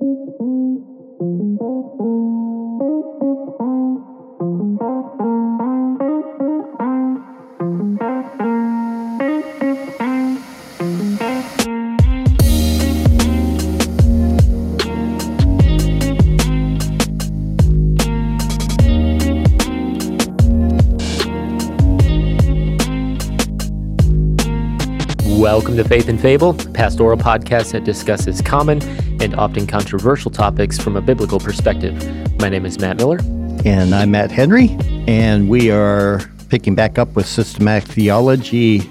Welcome to Faith and Fable, pastoral podcast that discusses common and often controversial topics from a biblical perspective. My name is Matt Miller. And I'm Matt Henry, and we are picking back up with systematic theology,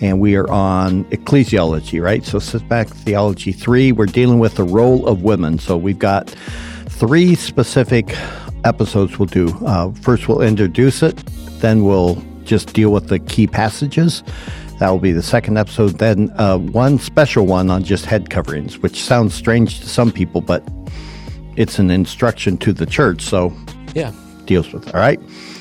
and we are on ecclesiology, right? So, systematic theology three, we're dealing with the role of women. So, we've got three specific episodes we'll do. Uh, first, we'll introduce it, then, we'll just deal with the key passages. That will be the second episode. Then uh, one special one on just head coverings, which sounds strange to some people, but it's an instruction to the church. So yeah, deals with. All right.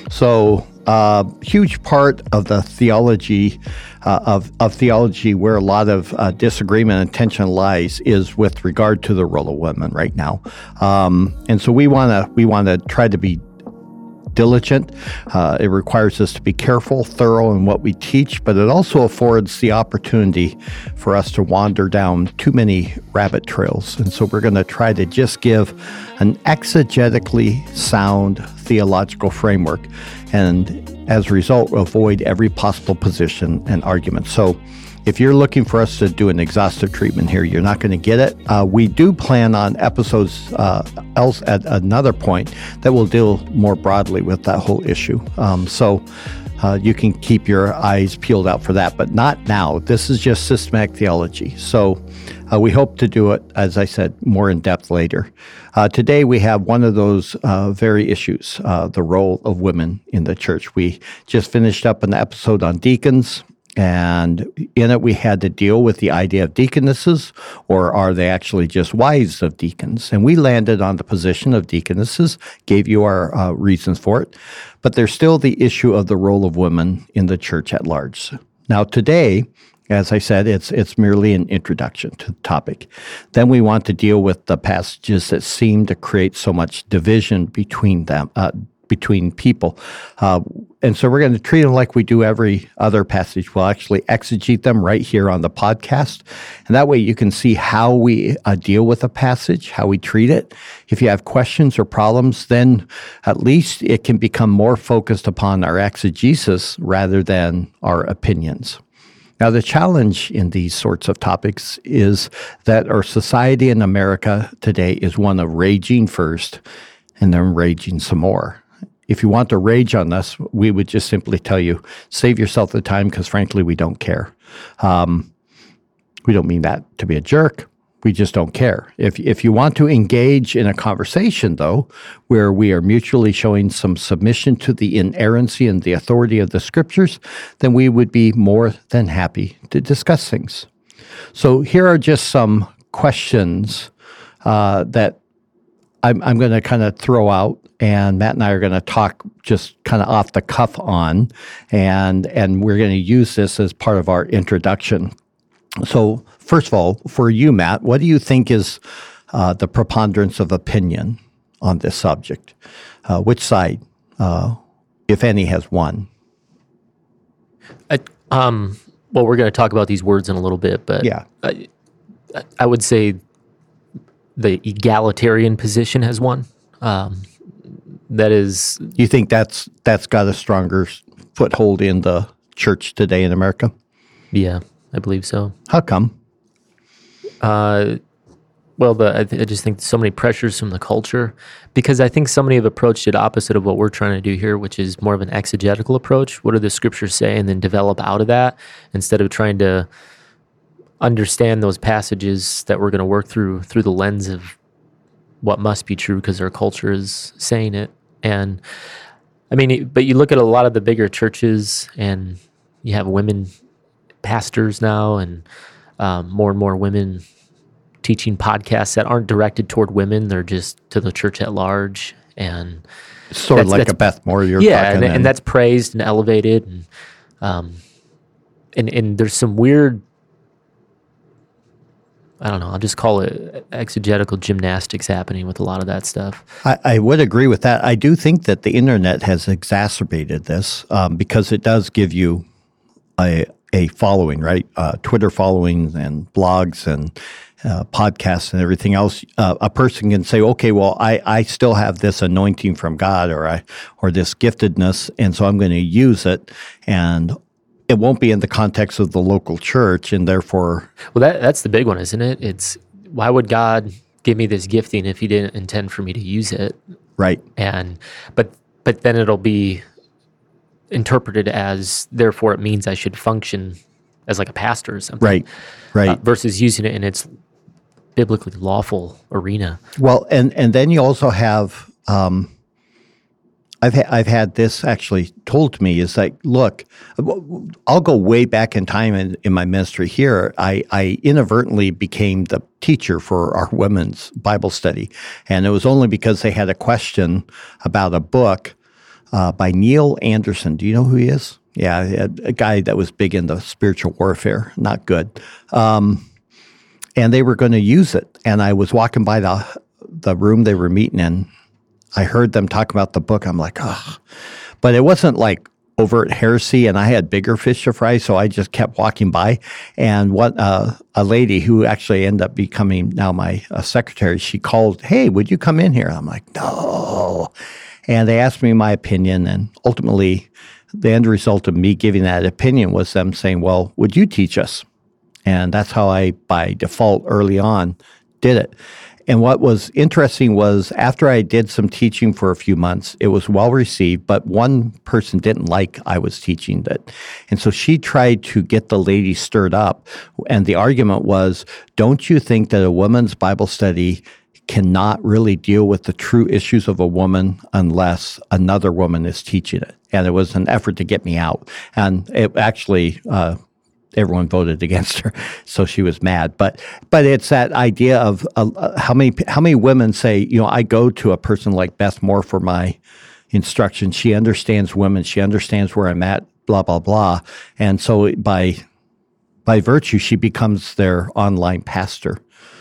So uh, huge part of the theology uh, of, of theology where a lot of uh, disagreement and tension lies is with regard to the role of women right now, um, and so we want to we want to try to be diligent. Uh, it requires us to be careful, thorough in what we teach, but it also affords the opportunity for us to wander down too many rabbit trails. And so we're going to try to just give an exegetically sound theological framework and as a result avoid every possible position and argument. So if you're looking for us to do an exhaustive treatment here, you're not going to get it. Uh, we do plan on episodes uh, else at another point that will deal more broadly with that whole issue. Um, so uh, you can keep your eyes peeled out for that, but not now. This is just systematic theology. So uh, we hope to do it, as I said, more in depth later. Uh, today we have one of those uh, very issues the role of women in the church. We just finished up an episode on deacons. And in it, we had to deal with the idea of deaconesses, or are they actually just wives of deacons? And we landed on the position of deaconesses, gave you our uh, reasons for it. But there's still the issue of the role of women in the church at large. Now, today, as I said, it's it's merely an introduction to the topic. Then we want to deal with the passages that seem to create so much division between them, uh, between people. Uh, and so we're going to treat them like we do every other passage. We'll actually exegete them right here on the podcast. And that way you can see how we uh, deal with a passage, how we treat it. If you have questions or problems, then at least it can become more focused upon our exegesis rather than our opinions. Now, the challenge in these sorts of topics is that our society in America today is one of raging first and then raging some more if you want to rage on us, we would just simply tell you, save yourself the time because frankly, we don't care. Um, we don't mean that to be a jerk. We just don't care. If, if you want to engage in a conversation, though, where we are mutually showing some submission to the inerrancy and the authority of the scriptures, then we would be more than happy to discuss things. So here are just some questions uh, that I'm, I'm going to kind of throw out and Matt and I are going to talk just kind of off the cuff on, and and we're going to use this as part of our introduction. So, first of all, for you, Matt, what do you think is uh, the preponderance of opinion on this subject? Uh, which side, uh, if any, has won? I, um, well, we're going to talk about these words in a little bit, but yeah, I, I would say the egalitarian position has won. Um, that is you think that's that's got a stronger foothold in the church today in America? Yeah, I believe so. How come? Uh, well, the, I, th- I, just think so many pressures from the culture because I think so many have approached it opposite of what we're trying to do here, which is more of an exegetical approach. What do the scriptures say, and then develop out of that instead of trying to understand those passages that we're going to work through through the lens of what must be true because our culture is saying it. And I mean, but you look at a lot of the bigger churches, and you have women pastors now, and um, more and more women teaching podcasts that aren't directed toward women; they're just to the church at large, and sort of like a Beth Moore. You're yeah, and, and, that's praised and elevated, and um, and and there's some weird I don't know. I'll just call it exegetical gymnastics happening with a lot of that stuff. I, I would agree with that. I do think that the internet has exacerbated this um, because it does give you a a following, right? Uh, Twitter followings and blogs and uh, podcasts and everything else. Uh, a person can say, "Okay, well, I, I still have this anointing from God, or I or this giftedness, and so I'm going to use it." And it won't be in the context of the local church, and therefore, well, that that's the big one, isn't it? It's why would God give me this gifting if He didn't intend for me to use it? Right. And but but then it'll be interpreted as therefore it means I should function as like a pastor or something. Right. Right. Uh, versus using it in its biblically lawful arena. Well, and and then you also have um, I've ha- I've had this actually told to me is like, look, I'll go way back in time in, in my ministry here. I, I inadvertently became the teacher for our women's Bible study, and it was only because they had a question about a book uh, by Neil Anderson. Do you know who he is? Yeah, a, guy that was big into spiritual warfare. Not good. Um, and they were going to use it, and I was walking by the the room they were meeting in I heard them talk about the book. I'm like, oh, but it wasn't like overt heresy, and I had bigger fish to fry, so I just kept walking by. And what uh, a lady who actually ended up becoming now my uh, secretary, she called, "Hey, would you come in here?" I'm like, "No," and they asked me my opinion, and ultimately, the end result of me giving that opinion was them saying, "Well, would you teach us?" And that's how I, by default, early on, did it. And what was interesting was after I did some teaching for a few months, it was well received, but one person didn't like I was teaching that. And so she tried to get the lady stirred up. And the argument was, don't you think that a woman's Bible study cannot really deal with the true issues of a woman unless another woman is teaching it? And it was an effort to get me out. And it actually, uh, everyone voted against her, so she was mad. But but it's that idea of uh, how many how many women say, you know, I go to a person like Beth Moore for my instruction. She understands women. She understands where I'm at. Blah blah blah. And so by by virtue, she becomes their online pastor.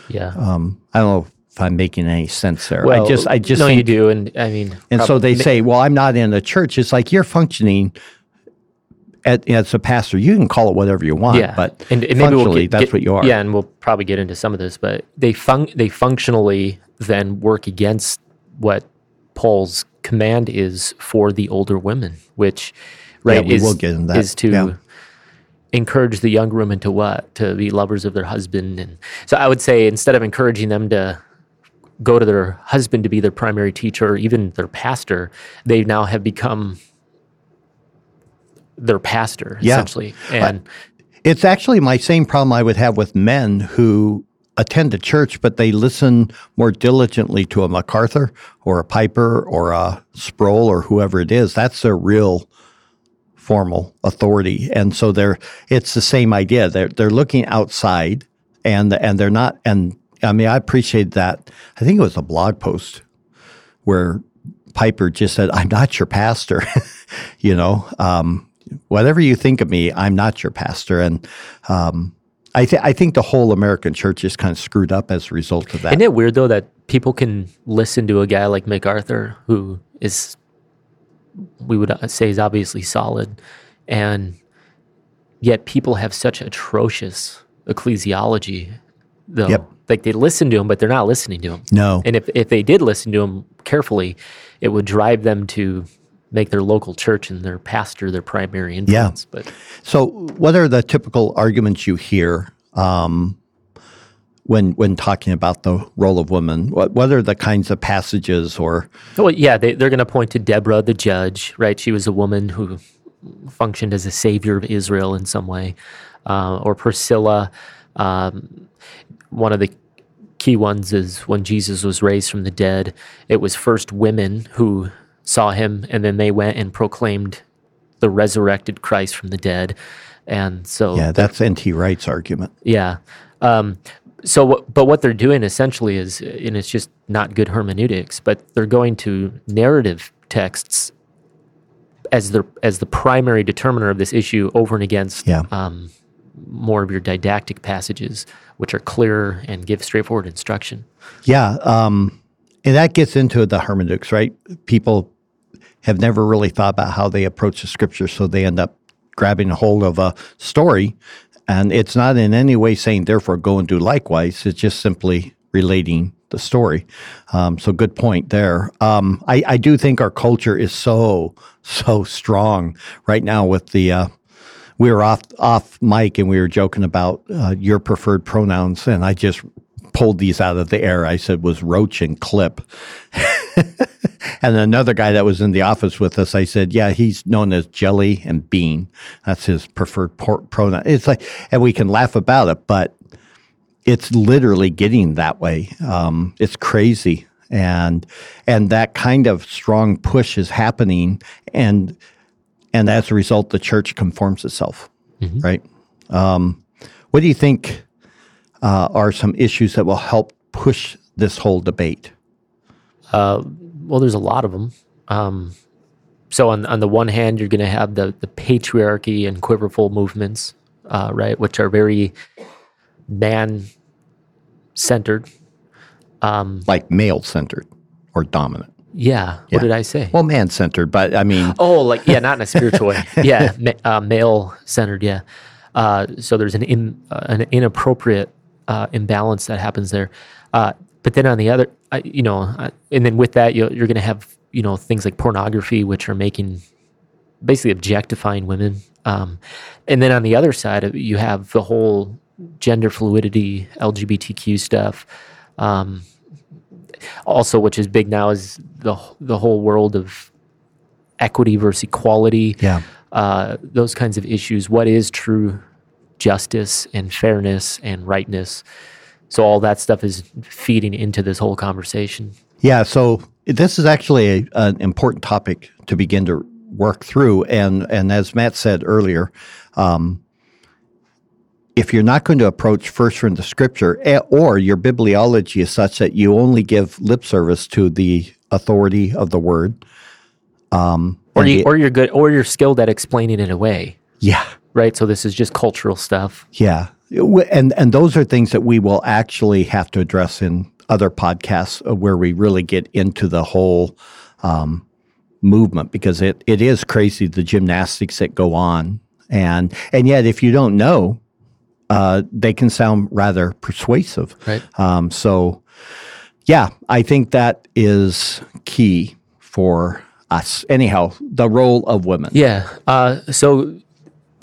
Yeah. Um, I don't know if I'm making any sense there. Well, I just, I just no, think, you do, and I mean, and so they say, well, I'm not in a church. It's like you're functioning at, as a pastor, you can call it whatever you want, yeah. but and, and maybe we'll get, that's get, what you are. Yeah, and we'll probably get into some of this, but they fun- they functionally then work against what Paul's command is for the older women, which right yeah, is, is to yeah. encourage the young women to what to be lovers of their husband, and so I would say instead of encouraging them to go to their husband to be their primary teacher or even their pastor, they now have become their pastor yeah. essentially. And it's actually my same problem I would have with men who attend a church, but they listen more diligently to a MacArthur or a Piper or a Sproul or whoever it is. That's their real formal authority. And so they're it's the same idea. They're they're looking outside and and they're not and I mean I appreciate that. I think it was a blog post where Piper just said, I'm not your pastor. you know, um, whatever you think of me, I'm not your pastor. And um, I, th- I think the whole American church is kind of screwed up as a result of that. Isn't it weird though that people can listen to a guy like MacArthur, who is we would say is obviously solid, and yet people have such atrocious ecclesiology. Though, yep. like they listen to him, but they're not listening to him. No, and if if they did listen to him carefully, it would drive them to make their local church and their pastor their primary influence. Yeah. But so, what are the typical arguments you hear um, when when talking about the role of women? What what are the kinds of passages or? Well, yeah, they, they're going to point to Deborah, the judge, right? She was a woman who functioned as a savior of Israel in some way, uh, or Priscilla. Um, one of the key ones is when Jesus was raised from the dead. It was first women who saw him, and then they went and proclaimed the resurrected Christ from the dead. And so, yeah, that's N.T. Wright's argument. Yeah. Um, so, but what they're doing essentially is, and it's just not good hermeneutics, but they're going to narrative texts as the as the primary determiner of this issue over and against yeah. um, more of your didactic passages, which are clearer and give straightforward instruction. Yeah. Um, and that gets into the hermeneutics, right? People have never really thought about how they approach the scripture, so they end up grabbing a hold of a story. And it's not in any way saying, therefore, go and do likewise. It's just simply relating the story. Um, so, good point there. Um, I, I, do think our culture is so, so strong right now with the. Uh, we were off off mic and we were joking about uh, your preferred pronouns, and I just pulled these out of the air. I said was roach and clip. and another guy that was in the office with us, I said, yeah, he's known as jelly and bean. That's his preferred por- pronoun. It's like, and we can laugh about it, but it's literally getting that way. Um, it's crazy. And, and that kind of strong push is happening. And, and as a result, the church conforms itself, mm-hmm. right? Um, what do you think uh, are some issues that will help push this whole debate? Uh, well, there's a lot of them. Um, so on on the one hand, you're going to have the the patriarchy and quiverful movements, uh, right, which are very man centered, um, like male centered or dominant. Yeah. What did I say? Well, man centered, but I mean. Oh, like yeah, not in a spiritual way. Yeah, ma- uh, male centered. Yeah. Uh, so there's an in, uh, an inappropriate uh, imbalance that happens there. But then on the other, uh, you know, uh, and then with that, you're, you're going to have you know things like pornography, which are making basically objectifying women. Um, and then on the other side, you have the whole gender fluidity, LGBTQ stuff. Um, also, which is big now, is the the whole world of equity versus equality. Yeah. Uh, those kinds of issues. What is true justice and fairness and rightness. So all that stuff is feeding into this whole conversation. Yeah. So this is actually a, an important topic to begin to work through, and and as Matt said earlier, um, if you're not going to approach first from the scripture, eh, or your bibliology is such that you only give lip service to the authority of the word, um, or you, the, or you're good, or you're skilled at explaining it away. Yeah, right? So this is just cultural stuff. Yeah. And and those are things that we will actually have to address in other podcasts uh, where we really get into the whole um, movement because it, it is crazy the gymnastics that go on. And and yet if you don't know uh, they can sound rather persuasive. Right. Um, so yeah I think that is key for us. Anyhow the role of women. Yeah uh, so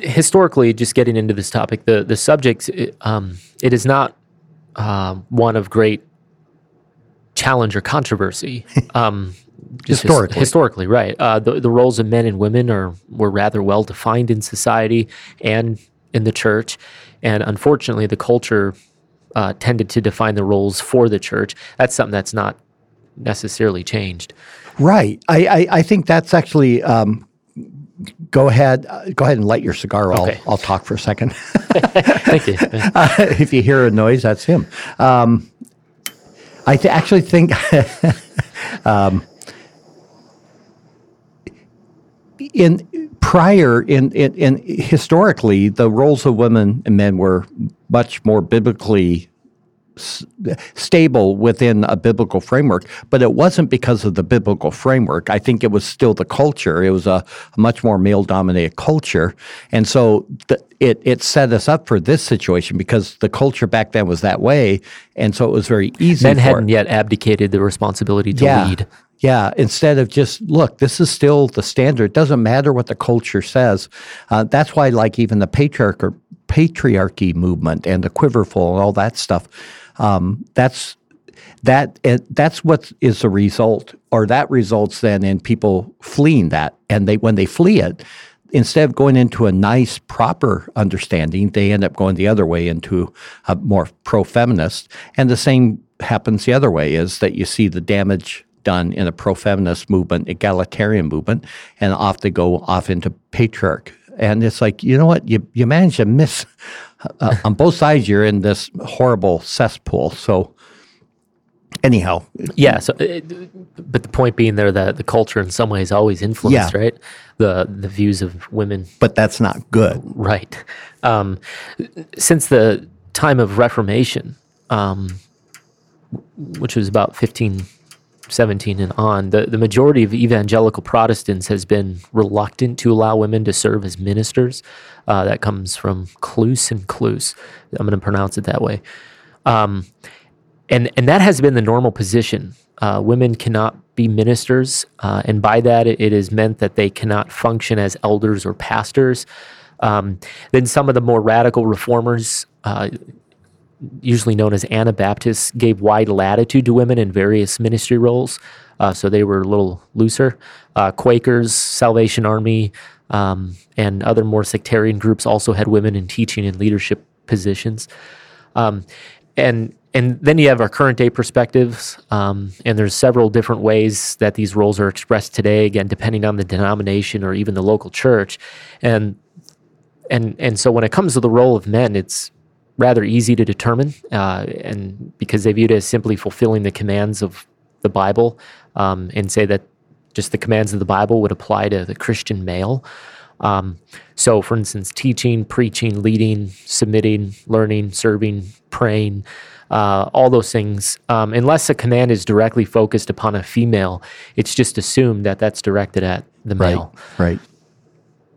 historically, just getting into this topic, the the subject it, um, it is not uh, one of great challenge or controversy. Um, historically, his, historically, right? Uh, the the roles of men and women are were rather well defined in society and in the church, and unfortunately, the culture uh, tended to define the roles for the church. That's something that's not necessarily changed. Right. I, I, I think that's actually um, go ahead. Uh, go ahead and light your cigar. Okay. I'll, I'll talk for a second. Thank you. Uh, if you hear a noise, that's him. Um, I th- actually think um, in prior in, in, in historically the roles of women and men were much more biblically stable within a biblical framework, but it wasn't because of the biblical framework. I think it was still the culture. It was a, a much more male dominated culture. And so the, it, it set us up for this situation because the culture back then was that way. And so it was very easy. Men hadn't it. yet abdicated the responsibility to yeah. lead. Yeah, instead of just look, this is still the standard. It doesn't matter what the culture says. Uh, that's why, like even the patriarch patriarchy movement and the quiverful and all that stuff um, that's that that's what is the result, or that results then in people fleeing that, and they when they flee it, instead of going into a nice, proper understanding, they end up going the other way into a more pro-feminist, and the same happens the other way is that you see the damage done in a pro-feminist movement, egalitarian movement, and off they go off into patriarch. And it's like, you know what? You you manage to miss uh, on both sides, you're in this horrible cesspool. So anyhow, Yeah. So, it, but the point being there that the culture in some ways always influenced, Yeah. right? The the views of women, but that's not good. right? Um, since the time of Reformation, um, which was about 1517 and on, the, the majority of evangelical Protestants has been reluctant to allow women to serve as ministers. Uh, that comes from Clouse and Clouse. I'm going to pronounce it that way. Um, and and that has been the normal position. Uh, women cannot be ministers, uh, and by that it, it is meant that they cannot function as elders or pastors. Um, then some of the more radical reformers, uh, usually known as Anabaptists, gave wide latitude to women in various ministry roles. Uh, so they were a little looser. Uh, Quakers, Salvation Army, um, and other more sectarian groups also had women in teaching and leadership positions. Um, and and then you have our current day perspectives, um, and there's several different ways that these roles are expressed today. Again, depending on the denomination or even the local church, and and and so when it comes to the role of men, it's rather easy to determine, uh, and because they view it as simply fulfilling the commands of the Bible, um, and say that just the commands of the Bible would apply to the Christian male. Um, so, for instance, teaching, preaching, leading, submitting, learning, serving, praying, uh, all those things, um, unless a command is directly focused upon a female, it's just assumed that that's directed at the male. Right. male Right.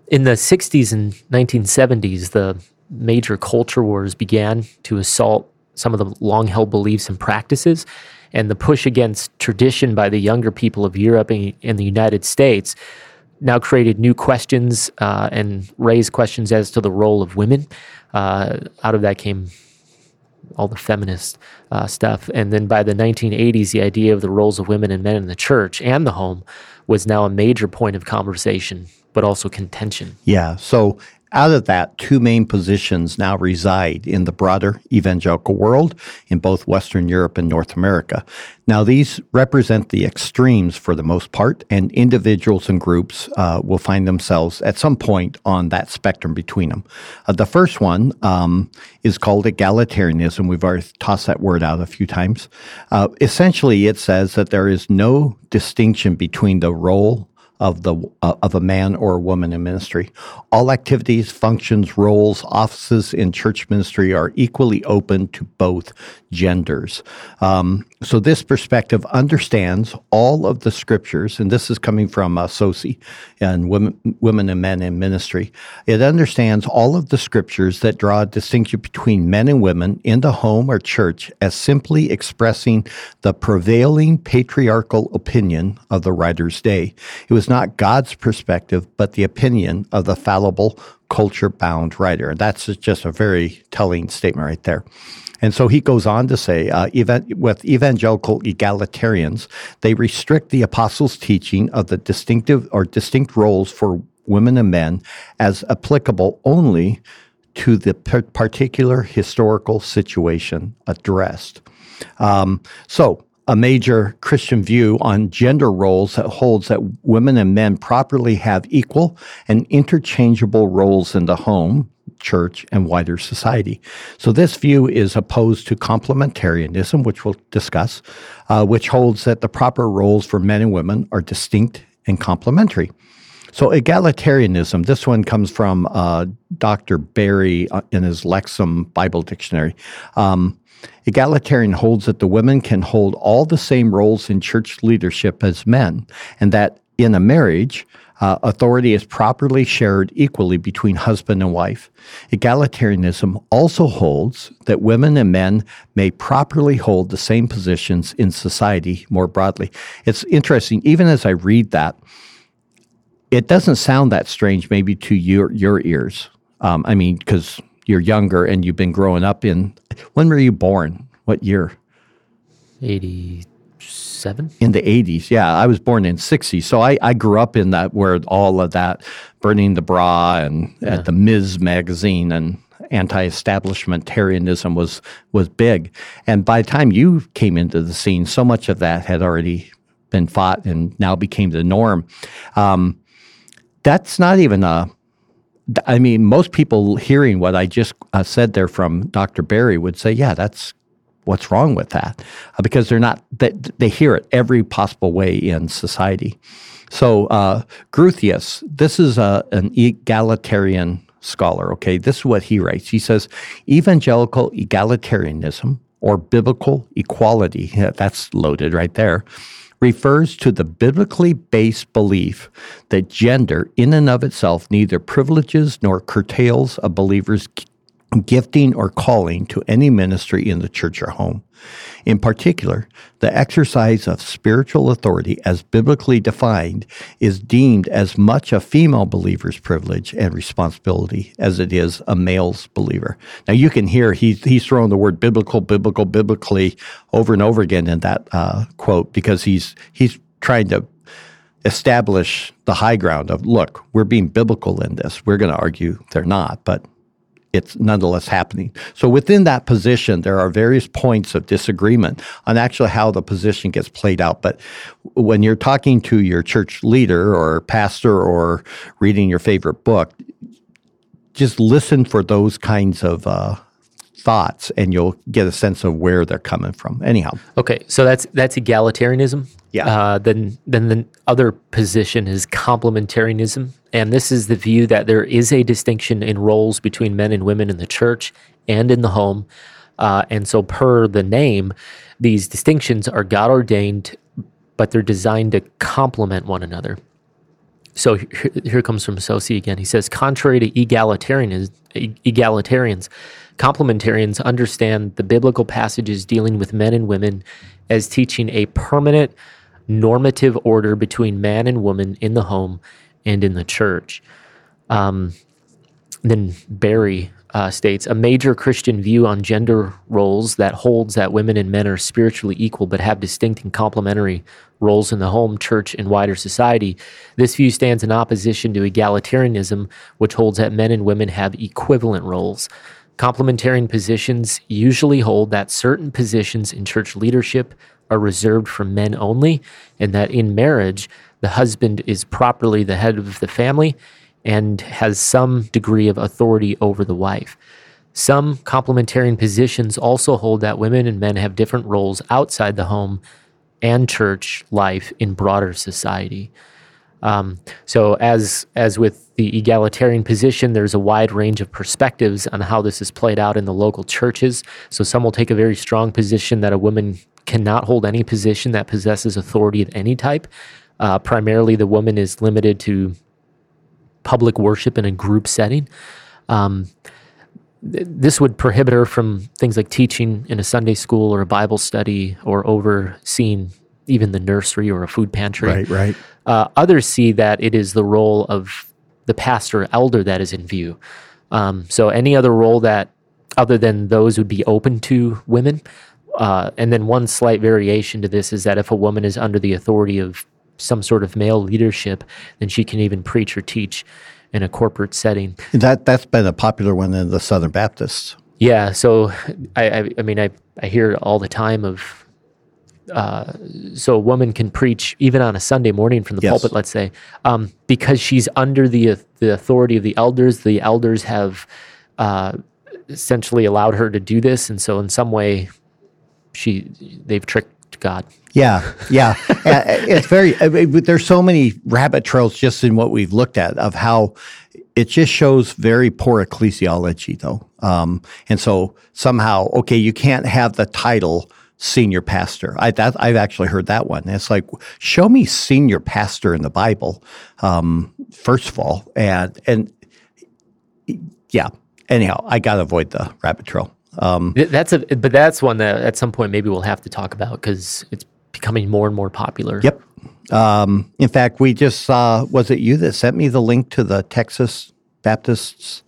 in the 60s and 1970s, the major culture wars began to assault some of the long held beliefs and practices. And the push against tradition by the younger people of Europe and, the United States now created new questions uh, and raised questions as to the role of women. Uh, out of that came all the feminist uh, stuff. And then by the 1980s, the idea of the roles of women and men in the church and the home was now a major point of conversation, but also contention. Yeah. So out of that, two main positions now reside in the broader evangelical world in both Western Europe and North America. Now, these represent the extremes for the most part, and individuals and groups uh, will find themselves at some point on that spectrum between them. Uh, the first one um, is called egalitarianism. We've already tossed that word out a few times. Uh, essentially, it says that there is no distinction between the role of the uh, of a man or a woman in ministry. All activities, functions, roles, offices in church ministry are equally open to both genders. Um, so this perspective understands all of the scriptures, and this is coming from uh, Saucy and women, women and men in ministry. It understands all of the scriptures that draw a distinction between men and women in the home or church as simply expressing the prevailing patriarchal opinion of the writer's day. It was not God's perspective, but the opinion of the fallible, culture bound writer. And that's just a very telling statement right there. And so he goes on to say, uh, even, with evangelical egalitarians, they restrict the apostles' teaching of the distinctive or distinct roles for women and men as applicable only to the par- particular historical situation addressed. Um, so, a major Christian view on gender roles that holds that women and men properly have equal and interchangeable roles in the home, church, and wider society. So, this view is opposed to complementarianism, which we'll discuss, uh, which holds that the proper roles for men and women are distinct and complementary. So, egalitarianism, this one comes from uh, Dr. Barry uh, in his Lexham Bible Dictionary. Um, egalitarian holds that the women can hold all the same roles in church leadership as men, and that in a marriage, uh, authority is properly shared equally between husband and wife. Egalitarianism also holds that women and men may properly hold the same positions in society more broadly. It's interesting, even as I read that, it doesn't sound that strange maybe to your your ears. Um, I mean, because you're younger and you've been growing up in. When were you born? What year? 87? In the 80s. Yeah, I was born in 60s. So I, I grew up in that where all of that burning the bra and at the Ms. magazine and anti-establishmentarianism was was big. And by the time you came into the scene, so much of that had already been fought and now became the norm. Um, that's not even a I mean, most people hearing what I just uh, said there from Dr. Barry would say, yeah, that's what's wrong with that uh, because they're not they, they hear it every possible way in society. So uh, this is a, an egalitarian scholar. Okay, this is what he writes. He says evangelical egalitarianism or biblical equality. That's loaded right there refers to the biblically based belief that gender, in and of itself, neither privileges nor curtails a believer's gifting or calling to any ministry in the church or home. In particular, the exercise of spiritual authority as biblically defined is deemed as much a female believer's privilege and responsibility as it is a male's believer. Now you can hear he's, he's throwing the word biblical, biblical, biblically over and over again in that uh, quote because he's he's trying to establish the high ground of look, we're being biblical in this. We're going to argue they're not, but it's nonetheless happening. So within that position, there are various points of disagreement on actually how the position gets played out. But when you're talking to your church leader or pastor or reading your favorite book, just listen for those kinds of uh, thoughts, and you'll get a sense of where they're coming from. Anyhow, okay, so that's that's egalitarianism. Yeah. Uh, then then the other position is complementarianism, and this is the view that there is a distinction in roles between men and women in the church and in the home. Uh, and so, per the name, these distinctions are God ordained, but they're designed to complement one another. So here, here comes from Saucy again. He says, contrary to egalitarians, egalitarians, complementarians understand the biblical passages dealing with men and women as teaching a permanent normative order between man and woman in the home and in the church. Um, then Barry uh, states a major Christian view on gender roles that holds that women and men are spiritually equal but have distinct and complementary roles in the home, church, and wider society. This view stands in opposition to egalitarianism, which holds that men and women have equivalent roles. Complementarian positions usually hold that certain positions in church leadership are reserved for men only, and that in marriage, the husband is properly the head of the family and has some degree of authority over the wife. Some complementarian positions also hold that women and men have different roles outside the home and church life in broader society. Um, so, as as with the egalitarian position, there's a wide range of perspectives on how this is played out in the local churches. So, some will take a very strong position that a woman cannot hold any position that possesses authority of any type. Uh, primarily, the woman is limited to public worship in a group setting. Um, th- this would prohibit her from things like teaching in a Sunday school or a Bible study or overseeing even the nursery or a food pantry. right, right. Uh, others see that it is the role of the pastor elder that is in view. Um, so any other role that other than those would be open to women. Uh, and then one slight variation to this is that if a woman is under the authority of some sort of male leadership, then she can even preach or teach in a corporate setting. That that's been a popular one in the Southern Baptists. Yeah, so I, I, I mean, I, I hear all the time of, uh, so a woman can preach even on a Sunday morning from the Yes. pulpit, let's say, um, because she's under the the authority of the elders. The elders have uh, essentially allowed her to do this, and so in some way, she they've tricked God. Yeah, yeah. Uh, it's very. I mean, there's so many rabbit trails just in what we've looked at of how it just shows very poor ecclesiology, though. Um, and so somehow, okay, you can't have the title senior pastor. I that I've actually heard that one. It's like, show me senior pastor in the Bible, um, first of all, and and yeah. Anyhow, I gotta avoid the rabbit trail. Um, That's a, but that's one that at some point maybe we'll have to talk about because it's becoming more and more popular. Yep. Um, in fact, we just saw, was it you that sent me the link to the Texas Baptists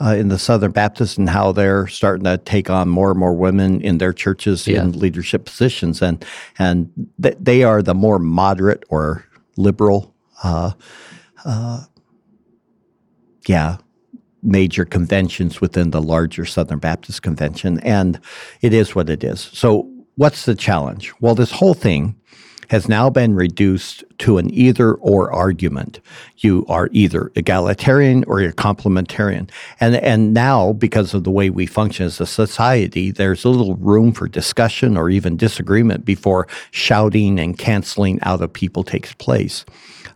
uh, in the Southern Baptists and how they're starting to take on more and more women in their churches Yeah. in leadership positions? And, and th- they are the more moderate or liberal, uh, uh, yeah, major conventions within the larger Southern Baptist Convention. And it is what it is. So, what's the challenge? Well, this whole thing has now been reduced to an either or argument. You are either egalitarian or you're complementarian. And, and now, because of the way we function as a society, there's little room for discussion or even disagreement before shouting and canceling out of people takes place.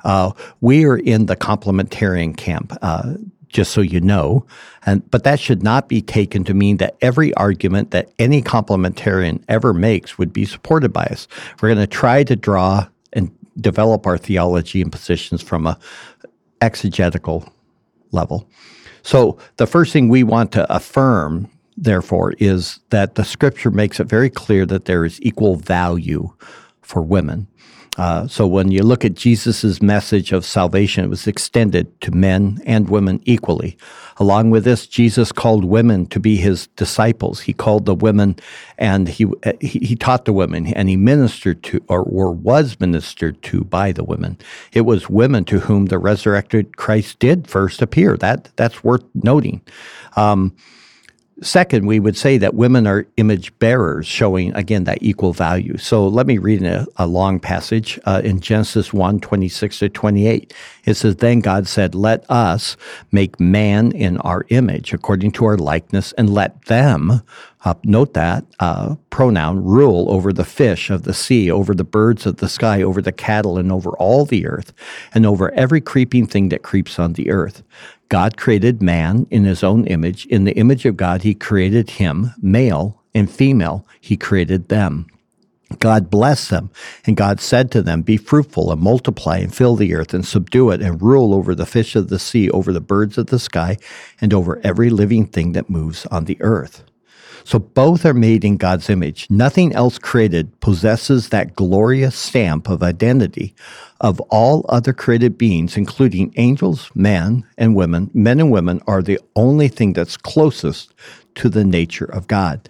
Uh, we are in the complementarian camp. Uh, just so you know. And, but that should not be taken to mean that every argument that any complementarian ever makes would be supported by us. We're going to try to draw and develop our theology and positions from a exegetical level. So the first thing we want to affirm, therefore, is that the scripture makes it very clear that there is equal value for women. Uh, so when you look at Jesus' message of salvation, it was extended to men and women equally. Along with this, Jesus called women to be his disciples. He called the women and he, he, he taught the women and he ministered to or, or was ministered to by the women. It was women to whom the resurrected Christ did first appear. That, that's worth noting. Um, Second, we would say that women are image bearers, showing again that equal value. So let me read a, a long passage uh, in Genesis 1 26 to 28. It says, Then God said, Let us make man in our image, according to our likeness, and let them, uh, note that uh, pronoun, rule over the fish of the sea, over the birds of the sky, over the cattle, and over all the earth, and over every creeping thing that creeps on the earth. God created man in his own image. In the image of God, he created him, male and female, he created them. God blessed them, and God said to them, Be fruitful and multiply and fill the earth and subdue it and rule over the fish of the sea, over the birds of the sky, and over every living thing that moves on the earth. So both are made in God's image. Nothing else created possesses that glorious stamp of identity of all other created beings, including angels, men and women. Men and women are the only thing that's closest to the nature of God.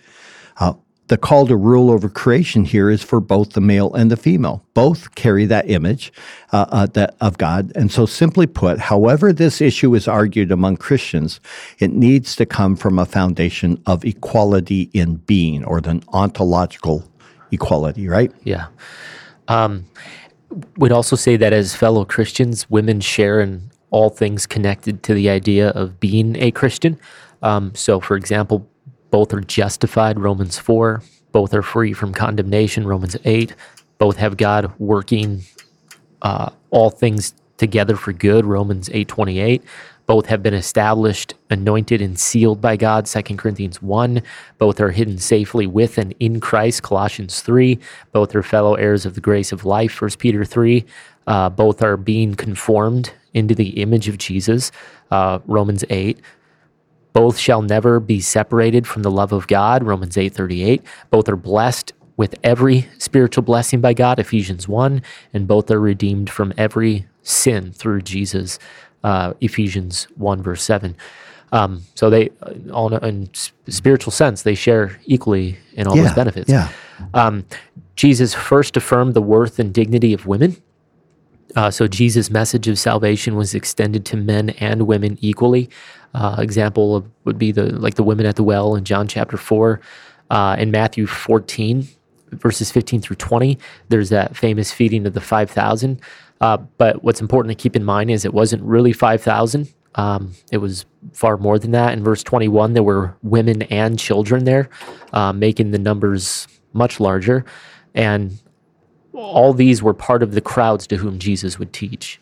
Uh, the call to rule over creation here is for both the male and the female. Both carry that image uh, uh, that, of God. And so, simply put, however this issue is argued among Christians, it needs to come from a foundation of equality in being or the ontological equality, right? Yeah. Um, would also say that as fellow Christians, women share in all things connected to the idea of being a Christian. Um, so, for example, both are justified, Romans 4. Both are free from condemnation, Romans 8. Both have God working uh, all things together for good, Romans 8:28. Both have been established, anointed, and sealed by God, 2 Corinthians 1. Both are hidden safely with and in Christ, Colossians 3. Both are fellow heirs of the grace of life, 1 Peter 3. Uh, both are being conformed into the image of Jesus, uh, Romans 8. Both shall never be separated from the love of God, Romans 8:38. Both are blessed with every spiritual blessing by God, Ephesians 1, and both are redeemed from every sin through Jesus, uh, Ephesians 1, verse 7. Um, so they, all in spiritual sense, they share equally in all yeah, those benefits. Yeah. Um, Jesus first affirmed the worth and dignity of women. Uh, so Jesus' message of salvation was extended to men and women equally. Uh, example of, would be the like the women at the well in John chapter four, uh, in Matthew fourteen, verses fifteen through twenty. There's that famous feeding of the five thousand. Uh, but what's important to keep in mind is it wasn't really five thousand. Um, it was far more than that. In verse 21, there were women and children there, uh, making the numbers much larger. And all these were part of the crowds to whom Jesus would teach.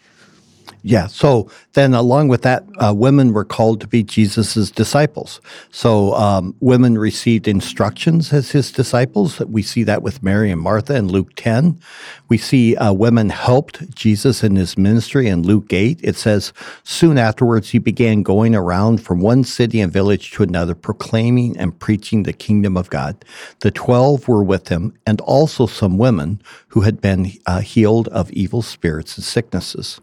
Yeah. So then, along with that, uh, women were called to be Jesus's disciples. So um, women received instructions as his disciples. We see that with Mary and Martha in Luke 10. We see uh, women helped Jesus in his ministry in Luke 8. It says, Soon afterwards, he began going around from one city and village to another, proclaiming and preaching the kingdom of God. The twelve were with him, and also some women who had been uh, healed of evil spirits and sicknesses.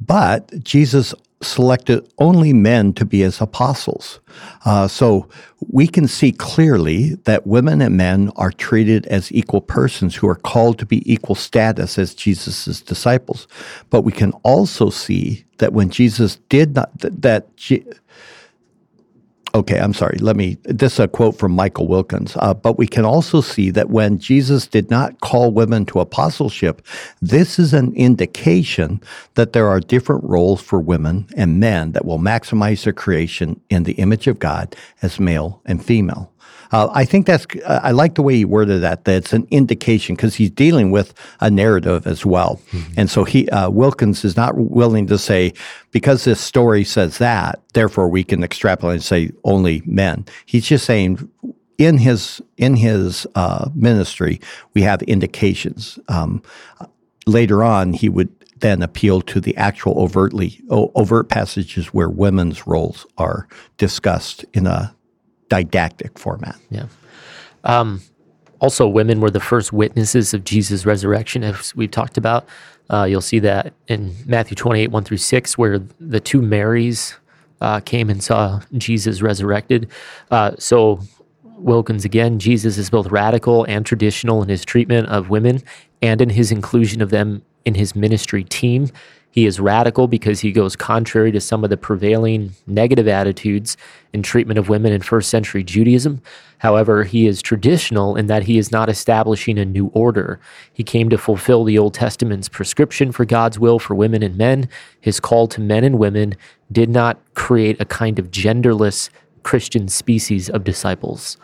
But Jesus selected only men to be his apostles. Uh, so we can see clearly that women and men are treated as equal persons who are called to be equal status as Jesus' disciples. But we can also see that when Jesus did not, that, that Okay, I'm sorry. Let me. This is a quote from Michael Wilkins. Uh, but we can also see that when Jesus did not call women to apostleship, this is an indication that there are different roles for women and men that will maximize their creation in the image of God as male and female. Uh, I think that's, uh, I like the way he worded that, that it's an indication because he's dealing with a narrative as well. Mm-hmm. And so he, uh, Wilkins is not willing to say, because this story says that, therefore we can extrapolate and say only men. He's just saying, in his in his uh, ministry, we have indications. Um, later on, he would then appeal to the actual overtly overt passages where women's roles are discussed in a didactic format. Yeah. Um, also, women were the first witnesses of Jesus' resurrection, as we've talked about. Uh, you'll see that in Matthew 28, 1 through 6, where the two Marys uh, came and saw Jesus resurrected. Uh, so, Wilkins again, Jesus is both radical and traditional in his treatment of women and in his inclusion of them in his ministry team. He is radical because he goes contrary to some of the prevailing negative attitudes in treatment of women in first century Judaism. However, he is traditional in that he is not establishing a new order. He came to fulfill the Old Testament's prescription for God's will for women and men. His call to men and women did not create a kind of genderless Christian species of disciples.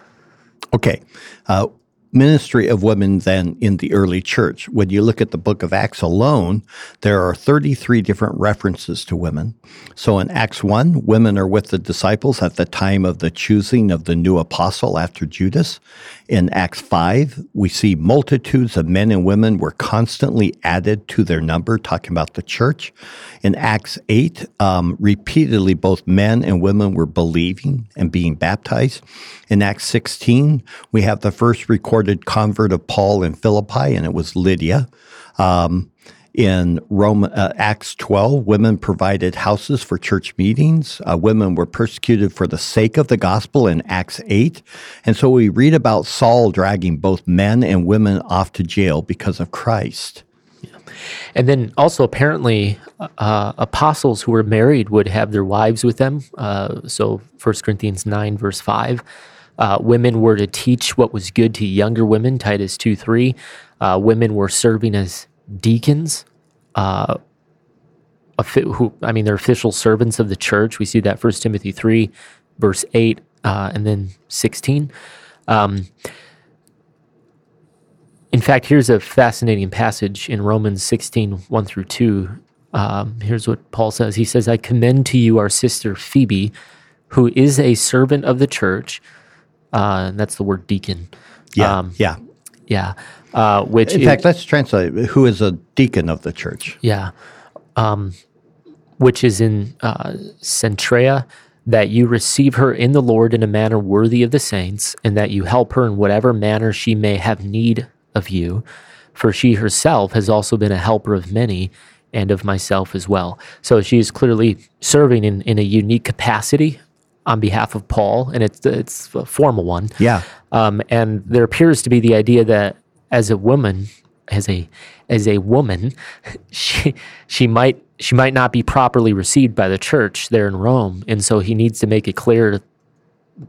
Okay. Uh, ministry of women then in the early church. When you look at the book of Acts alone, there are 33 different references to women. So in Acts 1, women are with the disciples at the time of the choosing of the new apostle after Judas. In Acts 5, we see multitudes of men and women were constantly added to their number, talking about the church. In Acts 8, um, repeatedly both men and women were believing and being baptized. In Acts 16, we have the first recorded convert of Paul in Philippi, and it was Lydia. Um, in Rome, uh, Acts 12, women provided houses for church meetings. Uh, women were persecuted for the sake of the gospel in Acts 8. And so we read about Saul dragging both men and women off to jail because of Christ. Yeah. And then also, apparently, uh, apostles who were married would have their wives with them. Uh, so 1 Corinthians 9, verse 5. Uh, women were to teach what was good to younger women, Titus 2 3. Uh, women were serving as deacons, uh, who I mean, they're official servants of the church. We see that First Timothy three, verse eight, uh, and then sixteen. Um, in fact, here's a fascinating passage in Romans 16, 1 through 2. Um, here's what Paul says. He says, I commend to you our sister Phoebe, who is a servant of the church. Uh, that's the word deacon. Yeah. Um, yeah. Yeah. Uh, which in fact, let's translate who is a deacon of the church. Yeah, um, which is in uh, Cenchrea, that you receive her in the Lord in a manner worthy of the saints, and that you help her in whatever manner she may have need of you. For she herself has also been a helper of many and of myself as well. So she is clearly serving in, in a unique capacity on behalf of Paul, and it's it's a formal one. Yeah. Um, and there appears to be the idea that as a woman, as a as a woman, she she might she might not be properly received by the church there in Rome, and so he needs to make it clear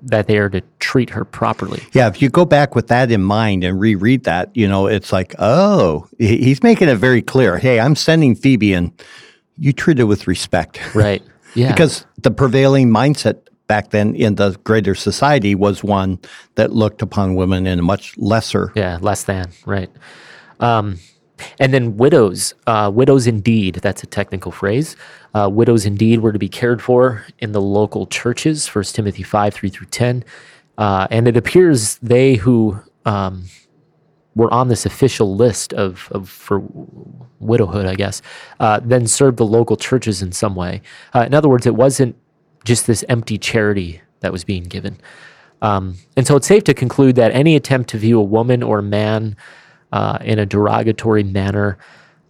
that they are to treat her properly. Yeah, if you go back with that in mind and reread that, you know, it's like, oh, he's making it very clear. Hey, I'm sending Phoebe, and you treat her with respect, right? Yeah, because the prevailing mindset back then in the greater society was one that looked upon women in a much lesser. Yeah, less than, right. Um, and then widows, uh, widows indeed, that's a technical phrase. Uh, widows indeed were to be cared for in the local churches, 1 Timothy 5, 3 through 10. Uh, and it appears they who um, were on this official list of, of for widowhood, I guess, uh, then served the local churches in some way. Uh, in other words, it wasn't just this empty charity that was being given. Um, and so it's safe to conclude that any attempt to view a woman or man uh, in a derogatory manner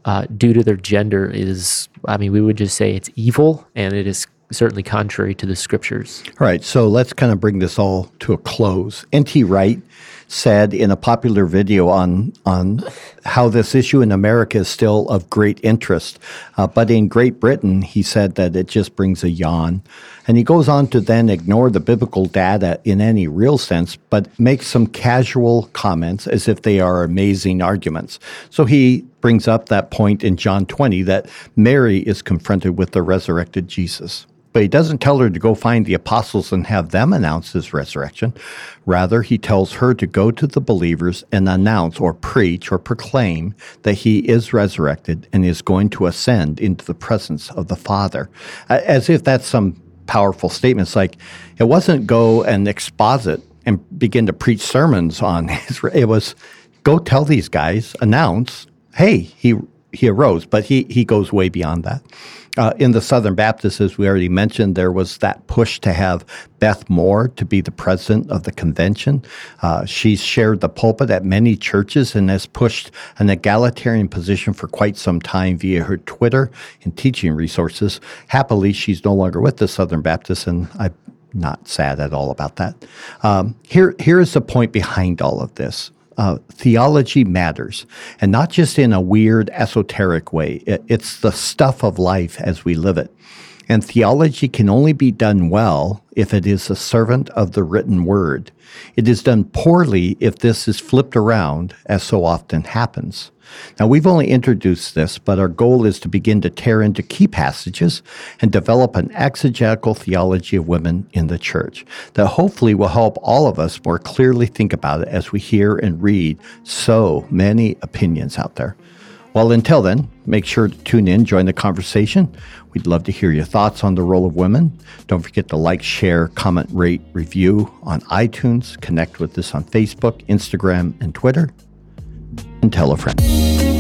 uh, due to their gender is, I mean, we would just say it's evil and it is certainly contrary to the scriptures. All right, so let's kind of bring this all to a close. N.T. Wright said in a popular video on on how this issue in America is still of great interest, uh, but in Great Britain, he said that it just brings a yawn, and he goes on to then ignore the biblical data in any real sense, but makes some casual comments as if they are amazing arguments. So he brings up that point in John 20 that Mary is confronted with the resurrected Jesus. But he doesn't tell her to go find the apostles and have them announce his resurrection. Rather, he tells her to go to the believers and announce or preach or proclaim that he is resurrected and is going to ascend into the presence of the Father. As if that's some powerful statements like it wasn't go and exposit and begin to preach sermons on his it was go tell these guys announce hey he he arose but he he goes way beyond that uh, in the Southern Baptists, as we already mentioned, there was that push to have Beth Moore to be the president of the convention. Uh, she's shared the pulpit at many churches and has pushed an egalitarian position for quite some time via her Twitter and teaching resources. Happily, she's no longer with the Southern Baptists, and I'm not sad at all about that. Um, here, here is the point behind all of this uh, theology matters, and not just in a weird esoteric way. It, it's the stuff of life as we live it. And theology can only be done well if it is a servant of the written word. It is done poorly if this is flipped around, as so often happens. Now, we've only introduced this, but our goal is to begin to tear into key passages and develop an exegetical theology of women in the church that hopefully will help all of us more clearly think about it as we hear and read so many opinions out there. Well, until then, make sure to tune in, join the conversation. We'd love to hear your thoughts on the role of women. Don't forget to like, share, comment, rate, review on iTunes. Connect with us on Facebook, Instagram, and Twitter and tell a friend.